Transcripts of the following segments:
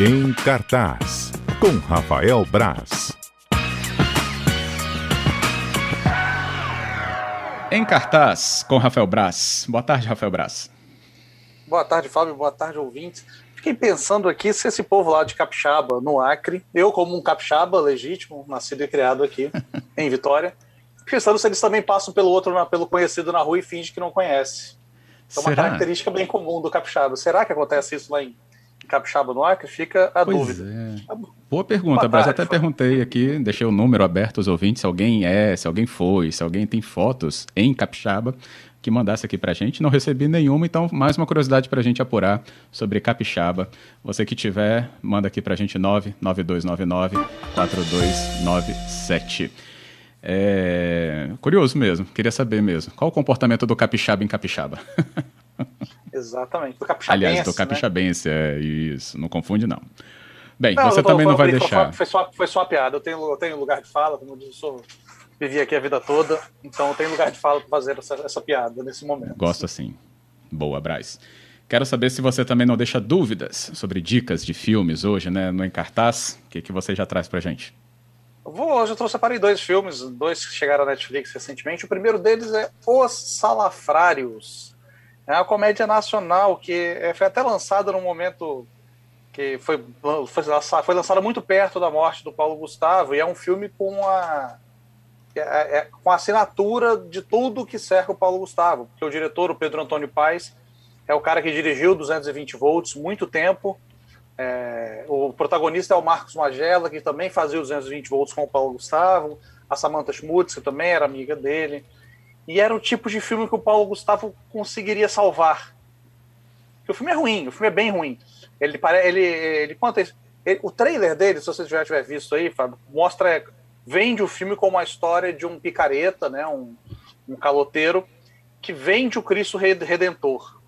Em cartaz, com Rafael Braz. Em cartaz, com Rafael Braz. Boa tarde, Rafael Braz. Boa tarde, Fábio. Boa tarde, ouvintes. Fiquei pensando aqui se esse povo lá de Capixaba, no Acre, eu como um capixaba legítimo, nascido e criado aqui em Vitória, pensando se eles também passam pelo outro, pelo conhecido na rua e finge que não conhece. É uma Será? característica bem comum do capixaba. Será que acontece isso lá em Capixaba no Acre? Fica a pois dúvida. É. Boa pergunta, Braz. Até perguntei aqui, deixei o número aberto aos ouvintes, se alguém é, se alguém foi, se alguém tem fotos em Capixaba, que mandasse aqui pra gente. Não recebi nenhuma, então mais uma curiosidade pra gente apurar sobre Capixaba. Você que tiver, manda aqui pra gente 99299 4297. É... Curioso mesmo, queria saber mesmo. Qual o comportamento do capixaba em capixaba? Exatamente, do capixabense. Aliás, do né? capixabense, né? é isso, não confunde não. Bem, não, você também não vai deixar. Foi só, foi só uma piada, eu tenho, eu tenho lugar de fala, como eu disse, sou, vivi aqui a vida toda, então eu tenho lugar de fala para fazer essa, essa piada nesse momento. Gosto assim. Boa, Braz. Quero saber se você também não deixa dúvidas sobre dicas de filmes hoje, né, no Encartaz. O que, que você já traz pra gente? Vou, hoje eu trouxe, separei dois filmes, dois que chegaram na Netflix recentemente. O primeiro deles é Os Salafrários. É uma comédia nacional que é, foi até lançada num momento que foi, foi, foi lançada muito perto da morte do Paulo Gustavo e é um filme com a, é, é, com a assinatura de tudo que cerca o Paulo Gustavo. Porque o diretor, o Pedro Antônio Paes, é o cara que dirigiu 220 volts muito tempo é, o protagonista é o Marcos Magela, que também fazia os 220 volts com o Paulo Gustavo, a Samantha Schmutz, que também era amiga dele. E era o tipo de filme que o Paulo Gustavo conseguiria salvar. Porque o filme é ruim, o filme é bem ruim. Ele, ele, ele conta isso. Ele, o trailer dele, se você já tiver visto aí, Fábio, mostra, vende o filme como a história de um picareta, né, um, um caloteiro, que vende o Cristo Redentor.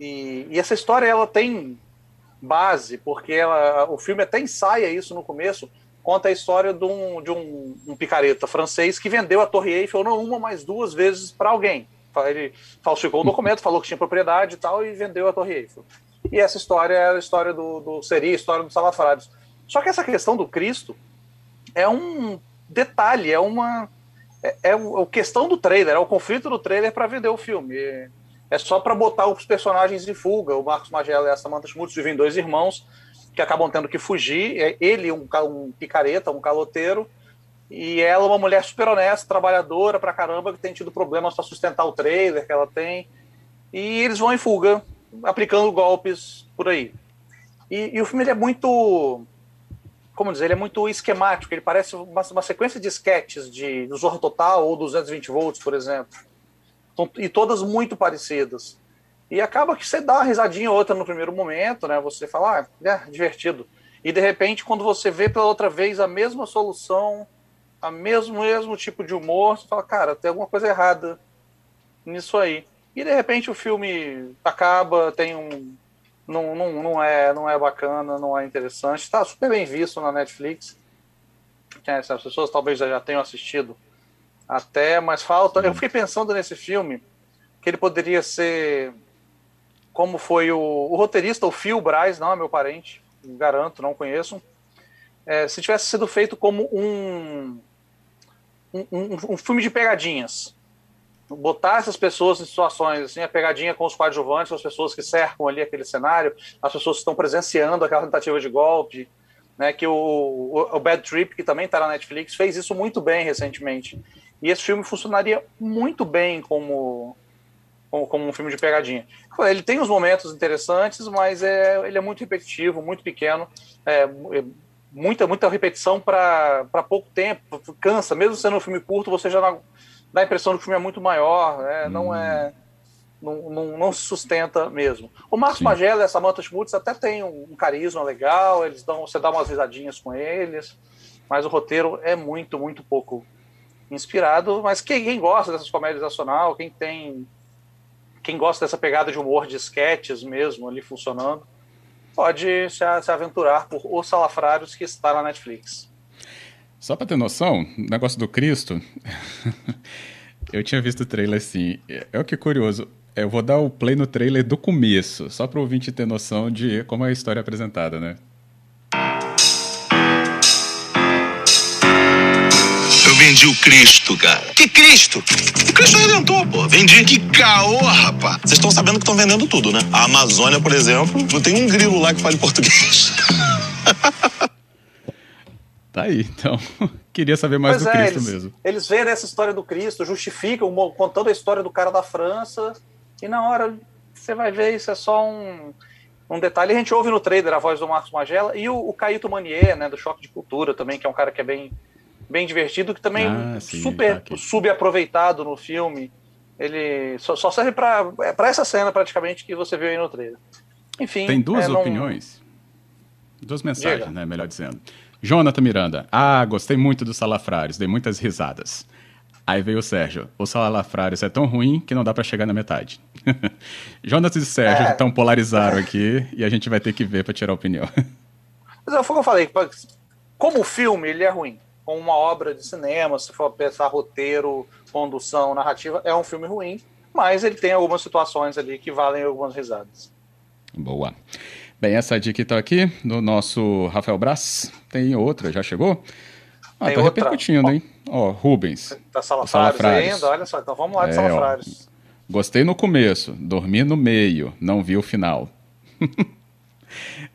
E, e essa história ela tem base, porque ela, o filme até ensaia isso no começo, conta a história de um, de um, um picareta francês que vendeu a Torre Eiffel não uma, mas duas vezes para alguém. Ele falsificou o documento, falou que tinha propriedade e tal, e vendeu a Torre Eiffel. E essa história é a história do, do seria a história dos salafrários. Só que essa questão do Cristo é um detalhe, é uma é, é a questão do trailer, é o conflito do trailer para vender o filme. É só para botar os personagens em fuga. O Marcos Magela e a Samantha Schmutz vivem dois irmãos que acabam tendo que fugir. É ele, um, um picareta, um caloteiro, e ela, uma mulher super honesta, trabalhadora pra caramba, que tem tido problemas para sustentar o trailer que ela tem. E eles vão em fuga, aplicando golpes por aí. E, e o filme é muito. Como dizer, ele é muito esquemático, ele parece uma, uma sequência de sketches de, do Zorro Total ou 220 volts, por exemplo e todas muito parecidas. E acaba que você dá uma risadinha ou outra no primeiro momento, né? Você fala, ah, é divertido. E de repente, quando você vê pela outra vez a mesma solução, a mesmo mesmo tipo de humor, você fala, cara, tem alguma coisa errada nisso aí. E de repente o filme acaba, tem um não, não, não é não é bacana, não é interessante. Está super bem visto na Netflix. As pessoas talvez já tenham assistido até, mas falta. Eu fiquei pensando nesse filme que ele poderia ser como foi o, o roteirista, o Phil Braz, não é meu parente, garanto, não conheço. É, se tivesse sido feito como um, um, um, um, filme de pegadinhas. Botar essas pessoas em situações, assim, a pegadinha com os coadjuvantes, as pessoas que cercam ali aquele cenário, as pessoas que estão presenciando aquela tentativa de golpe, né, que o, o, o Bad Trip, que também está na Netflix, fez isso muito bem recentemente. E esse filme funcionaria muito bem como, como, como, um filme de pegadinha. Ele tem os momentos interessantes, mas é, ele é muito repetitivo, muito pequeno, é, é muita, muita repetição para pouco tempo, cansa. Mesmo sendo um filme curto, você já dá, dá a impressão de que o filme é muito maior, né? hum. não é. Não, não, não, se sustenta mesmo. O Marcos Magela e a Samantha Schmutz até tem um, um, carisma legal, eles dão, você dá umas risadinhas com eles, mas o roteiro é muito, muito pouco inspirado, mas quem, quem gosta dessas comédias nacional, quem tem quem gosta dessa pegada de humor de sketches mesmo ali funcionando, pode se, se aventurar por Os Salafrários que está na Netflix. Só para ter noção, negócio do Cristo, eu tinha visto o trailer assim, é o que curioso, eu vou dar o play no trailer do começo, só para o ouvinte ter noção de como é a história é apresentada, né? Eu vendi o Cristo, cara. Que Cristo? O Cristo Redentor, pô. Vendi. Que caô, rapaz. Vocês estão sabendo que estão vendendo tudo, né? A Amazônia, por exemplo, não tem um grilo lá que fale português. Tá aí, então. Queria saber mais Pois do é, Cristo eles, mesmo. Eles veem essa história do Cristo, justificam, contando a história do cara da França, e na hora você vai ver isso é só um, um detalhe. A gente ouve no trailer a voz do Marcos Magela e o, o Caíto Manier, né, do Choque de Cultura também, que é um cara que é bem, bem divertido, que também Ah, é sim, super tá subaproveitado no filme. Ele só, só serve para essa cena praticamente que você viu aí no trailer. Enfim. Tem duas é, não- opiniões. Duas mensagens, Diga. né? Melhor dizendo. Jonathan Miranda. Ah, gostei muito dos Salafrários, dei muitas risadas. Aí veio o Sérgio. O Salafrários é tão ruim que não dá pra chegar na metade. Jonathan e Sérgio É. estão polarizaram aqui e a gente vai ter que ver pra tirar a opinião. Mas é, foi o que eu falei. Como filme, ele é ruim. Como uma obra de cinema, se for pensar roteiro, condução, narrativa, é um filme ruim. Mas ele tem algumas situações ali que valem algumas risadas. Boa. Bem, essa dica então aqui do nosso Rafael Brás. Tem outra, já chegou? Ah, Tem tá outra. repercutindo, hein? Ó, Rubens. Tá Salafrários, Salafrários. ainda, olha só. Então vamos lá de É, Salafrários. Gostei no começo, dormi no meio, não vi o final.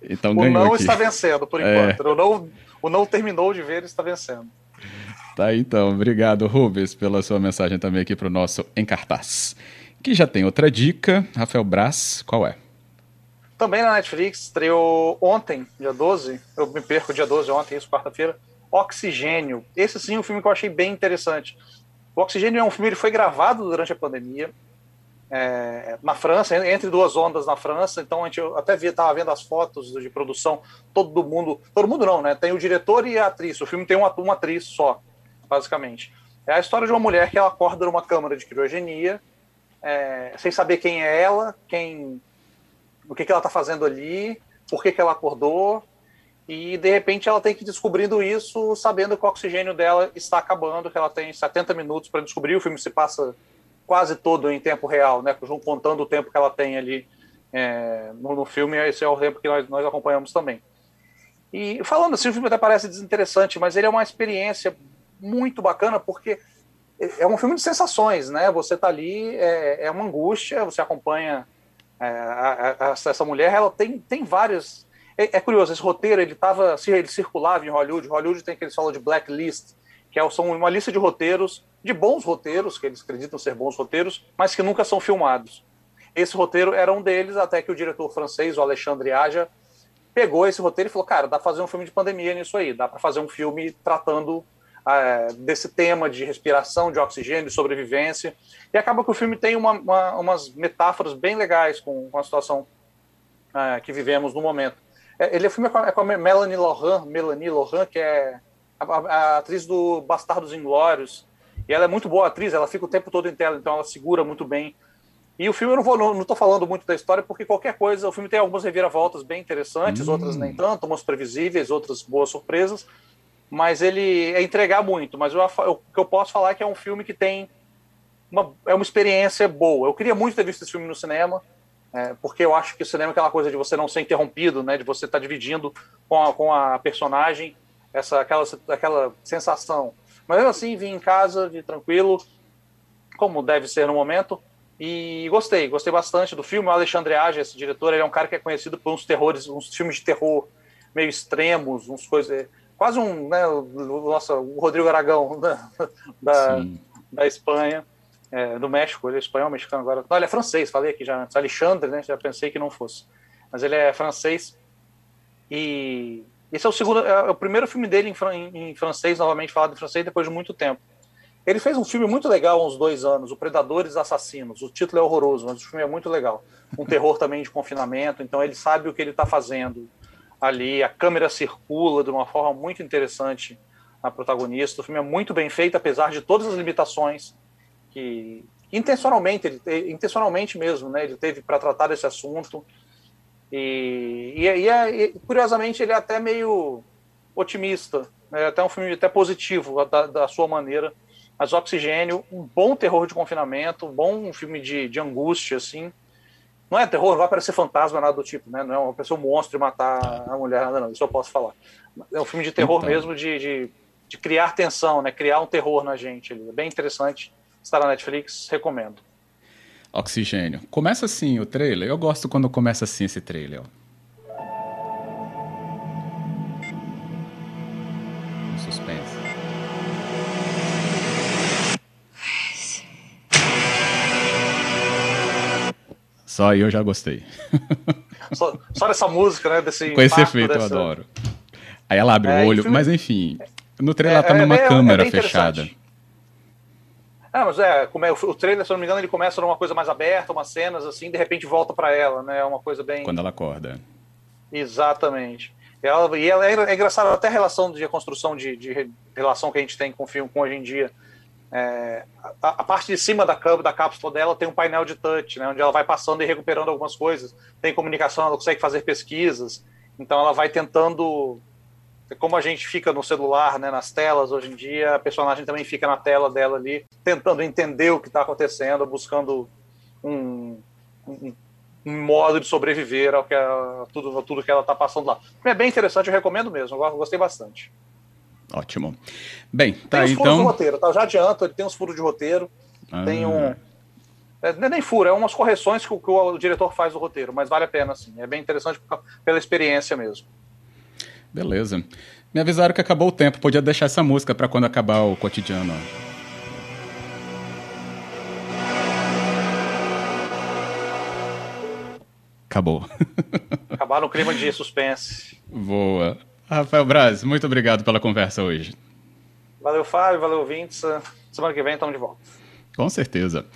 então O ganhou não aqui. está vencendo, por É. enquanto. O, não, o não terminou de ver, está vencendo. Tá então. Obrigado, Rubens, pela sua mensagem também aqui para o nosso Em Cartaz. Que já tem outra dica. Rafael Brás, qual é? Também na Netflix, estreou ontem, dia 12. Eu me perco dia 12 ontem, isso, quarta-feira. Oxigênio. Esse sim é um filme que eu achei bem interessante. O Oxigênio é um filme, ele foi gravado durante a pandemia, é, na França, entre duas ondas na França. Então a gente até estava vendo as fotos de produção, todo mundo, todo mundo não, né? Tem o diretor e a atriz. O filme tem uma, uma atriz só, basicamente. É a história de uma mulher que ela acorda numa câmara de criogenia, é, sem saber quem é ela, quem, o que, que ela está fazendo ali, por que, que ela acordou, e de repente ela tem que ir descobrindo isso, sabendo que o oxigênio dela está acabando, que ela tem 70 minutos para descobrir. O filme se passa quase todo em tempo real, né? Contando o tempo que ela tem ali é, no, no filme, esse é o tempo que nós, nós acompanhamos também. E falando assim, o filme até parece desinteressante, mas ele é uma experiência muito bacana porque é um filme de sensações, né? Você tá ali, é, é uma angústia, você acompanha é, a, a, essa mulher, ela tem, tem vários. É, é, curioso, esse roteiro ele tava, ele circulava em Hollywood. Hollywood tem aquele solo de blacklist, que é, são uma lista de roteiros, de bons roteiros, que eles acreditam ser bons roteiros, mas que nunca são filmados. Esse roteiro era um deles, até que o diretor francês, o Alexandre Aja, pegou esse roteiro e falou: cara, dá para fazer um filme de pandemia nisso aí, dá para fazer um filme tratando é, desse tema de respiração, de oxigênio, de sobrevivência. E acaba que o filme tem uma, uma, umas metáforas bem legais com, com a situação é, que vivemos no momento. É, ele é filme com a, é com a Melanie Laurent, Melanie Laurent, que é a, a, atriz do Bastardos Inglórios. E ela é muito boa atriz, ela fica o tempo todo em tela, então ela segura muito bem. E o filme eu não vou, não estou falando muito da história, porque qualquer coisa, o filme tem algumas reviravoltas bem interessantes, hum. outras nem tanto, umas previsíveis, outras boas surpresas mas ele é entregar muito. Mas eu, eu, o que eu posso falar é que é um filme que tem uma, é uma experiência boa. Eu queria muito ter visto esse filme no cinema, é, porque eu acho que o cinema é aquela coisa de você não ser interrompido, né, de você estar tá dividindo com a, com a personagem essa aquela, aquela sensação. Mas eu assim vim em casa de tranquilo, como deve ser no momento. E gostei, gostei bastante do filme. O Alexandre Age, esse diretor, ele é um cara que é conhecido por uns terrores, uns filmes de terror meio extremos, uns coisas quase um, né, nossa, o Rodrigo Aragão né, da, da Espanha, é, do México, ele é espanhol, mexicano agora. Não, ele é francês, falei aqui já antes. Alexandre, né? Já pensei que não fosse. Mas ele é francês. E esse é o segundo, é o primeiro filme dele em, em, em francês, novamente falado em francês, depois de muito tempo. Ele fez um filme muito legal há uns dois anos, O Predadores Assassinos. O título é horroroso, mas o filme é muito legal. Um terror também de confinamento, então ele sabe o que ele está fazendo ali, a câmera circula de uma forma muito interessante a protagonista. O filme é muito bem feito, apesar de todas as limitações que intencionalmente, ele, intencionalmente mesmo, né, ele teve para tratar desse assunto. E, e, e, e, curiosamente ele é até meio otimista, é até um filme até positivo da, da sua maneira. Mas Oxigênio, um bom terror de confinamento, um bom filme de, de angústia, assim. Não é terror, não vai aparecer fantasma, nada do tipo, né? Não é uma pessoa um monstro e matar a mulher, nada não, isso eu posso falar. É um filme de terror então. mesmo, de, de, de criar tensão, né? Criar um terror na gente. É bem interessante. Está na Netflix, recomendo. Oxigênio. Começa assim o trailer. Eu gosto quando começa assim esse trailer. Um suspense. Só aí eu já gostei. Só, só dessa música, né? Desse Com esse efeito dessa... eu adoro. Aí ela abre é, o olho, filme... mas enfim. No trailer ela tá é, numa é câmera fechada. Ah, mas é, como é, o trailer, se eu não me engano, ele começa numa coisa mais aberta, umas cenas assim, de repente volta para ela, né? É uma coisa bem. Quando ela acorda. Exatamente. E ela, e ela é, é engraçado até a relação de a construção de, de, relação que a gente tem com o filme com hoje em dia. É, a, a, parte de cima da, da cápsula dela tem um painel de touch, né, onde ela vai passando e recuperando algumas coisas. Tem comunicação, ela consegue fazer pesquisas. Então ela vai tentando como a gente fica no celular, né, nas telas hoje em dia, a personagem também fica na tela dela ali, tentando entender o que está acontecendo, buscando um, um, um, modo de sobreviver ao que a, tudo, tudo que ela está passando lá. É bem interessante, eu recomendo mesmo, eu gostei bastante. Ótimo. Bem, tá tem então. Furos de roteiro, tá? Já adianto, ele tem uns furos de roteiro, ah. tem um. É, não é nem furo, é umas correções que o, que o diretor faz do roteiro, mas vale a pena, assim. É bem interessante pela experiência mesmo. Beleza. Me avisaram que acabou o tempo. Podia deixar essa música para quando acabar o cotidiano. Acabou. Acabar no clima de suspense. Boa. Rafael Braz, muito obrigado pela conversa hoje. Valeu, Fábio. Valeu, Vintes. Semana que vem estamos de volta. Com certeza.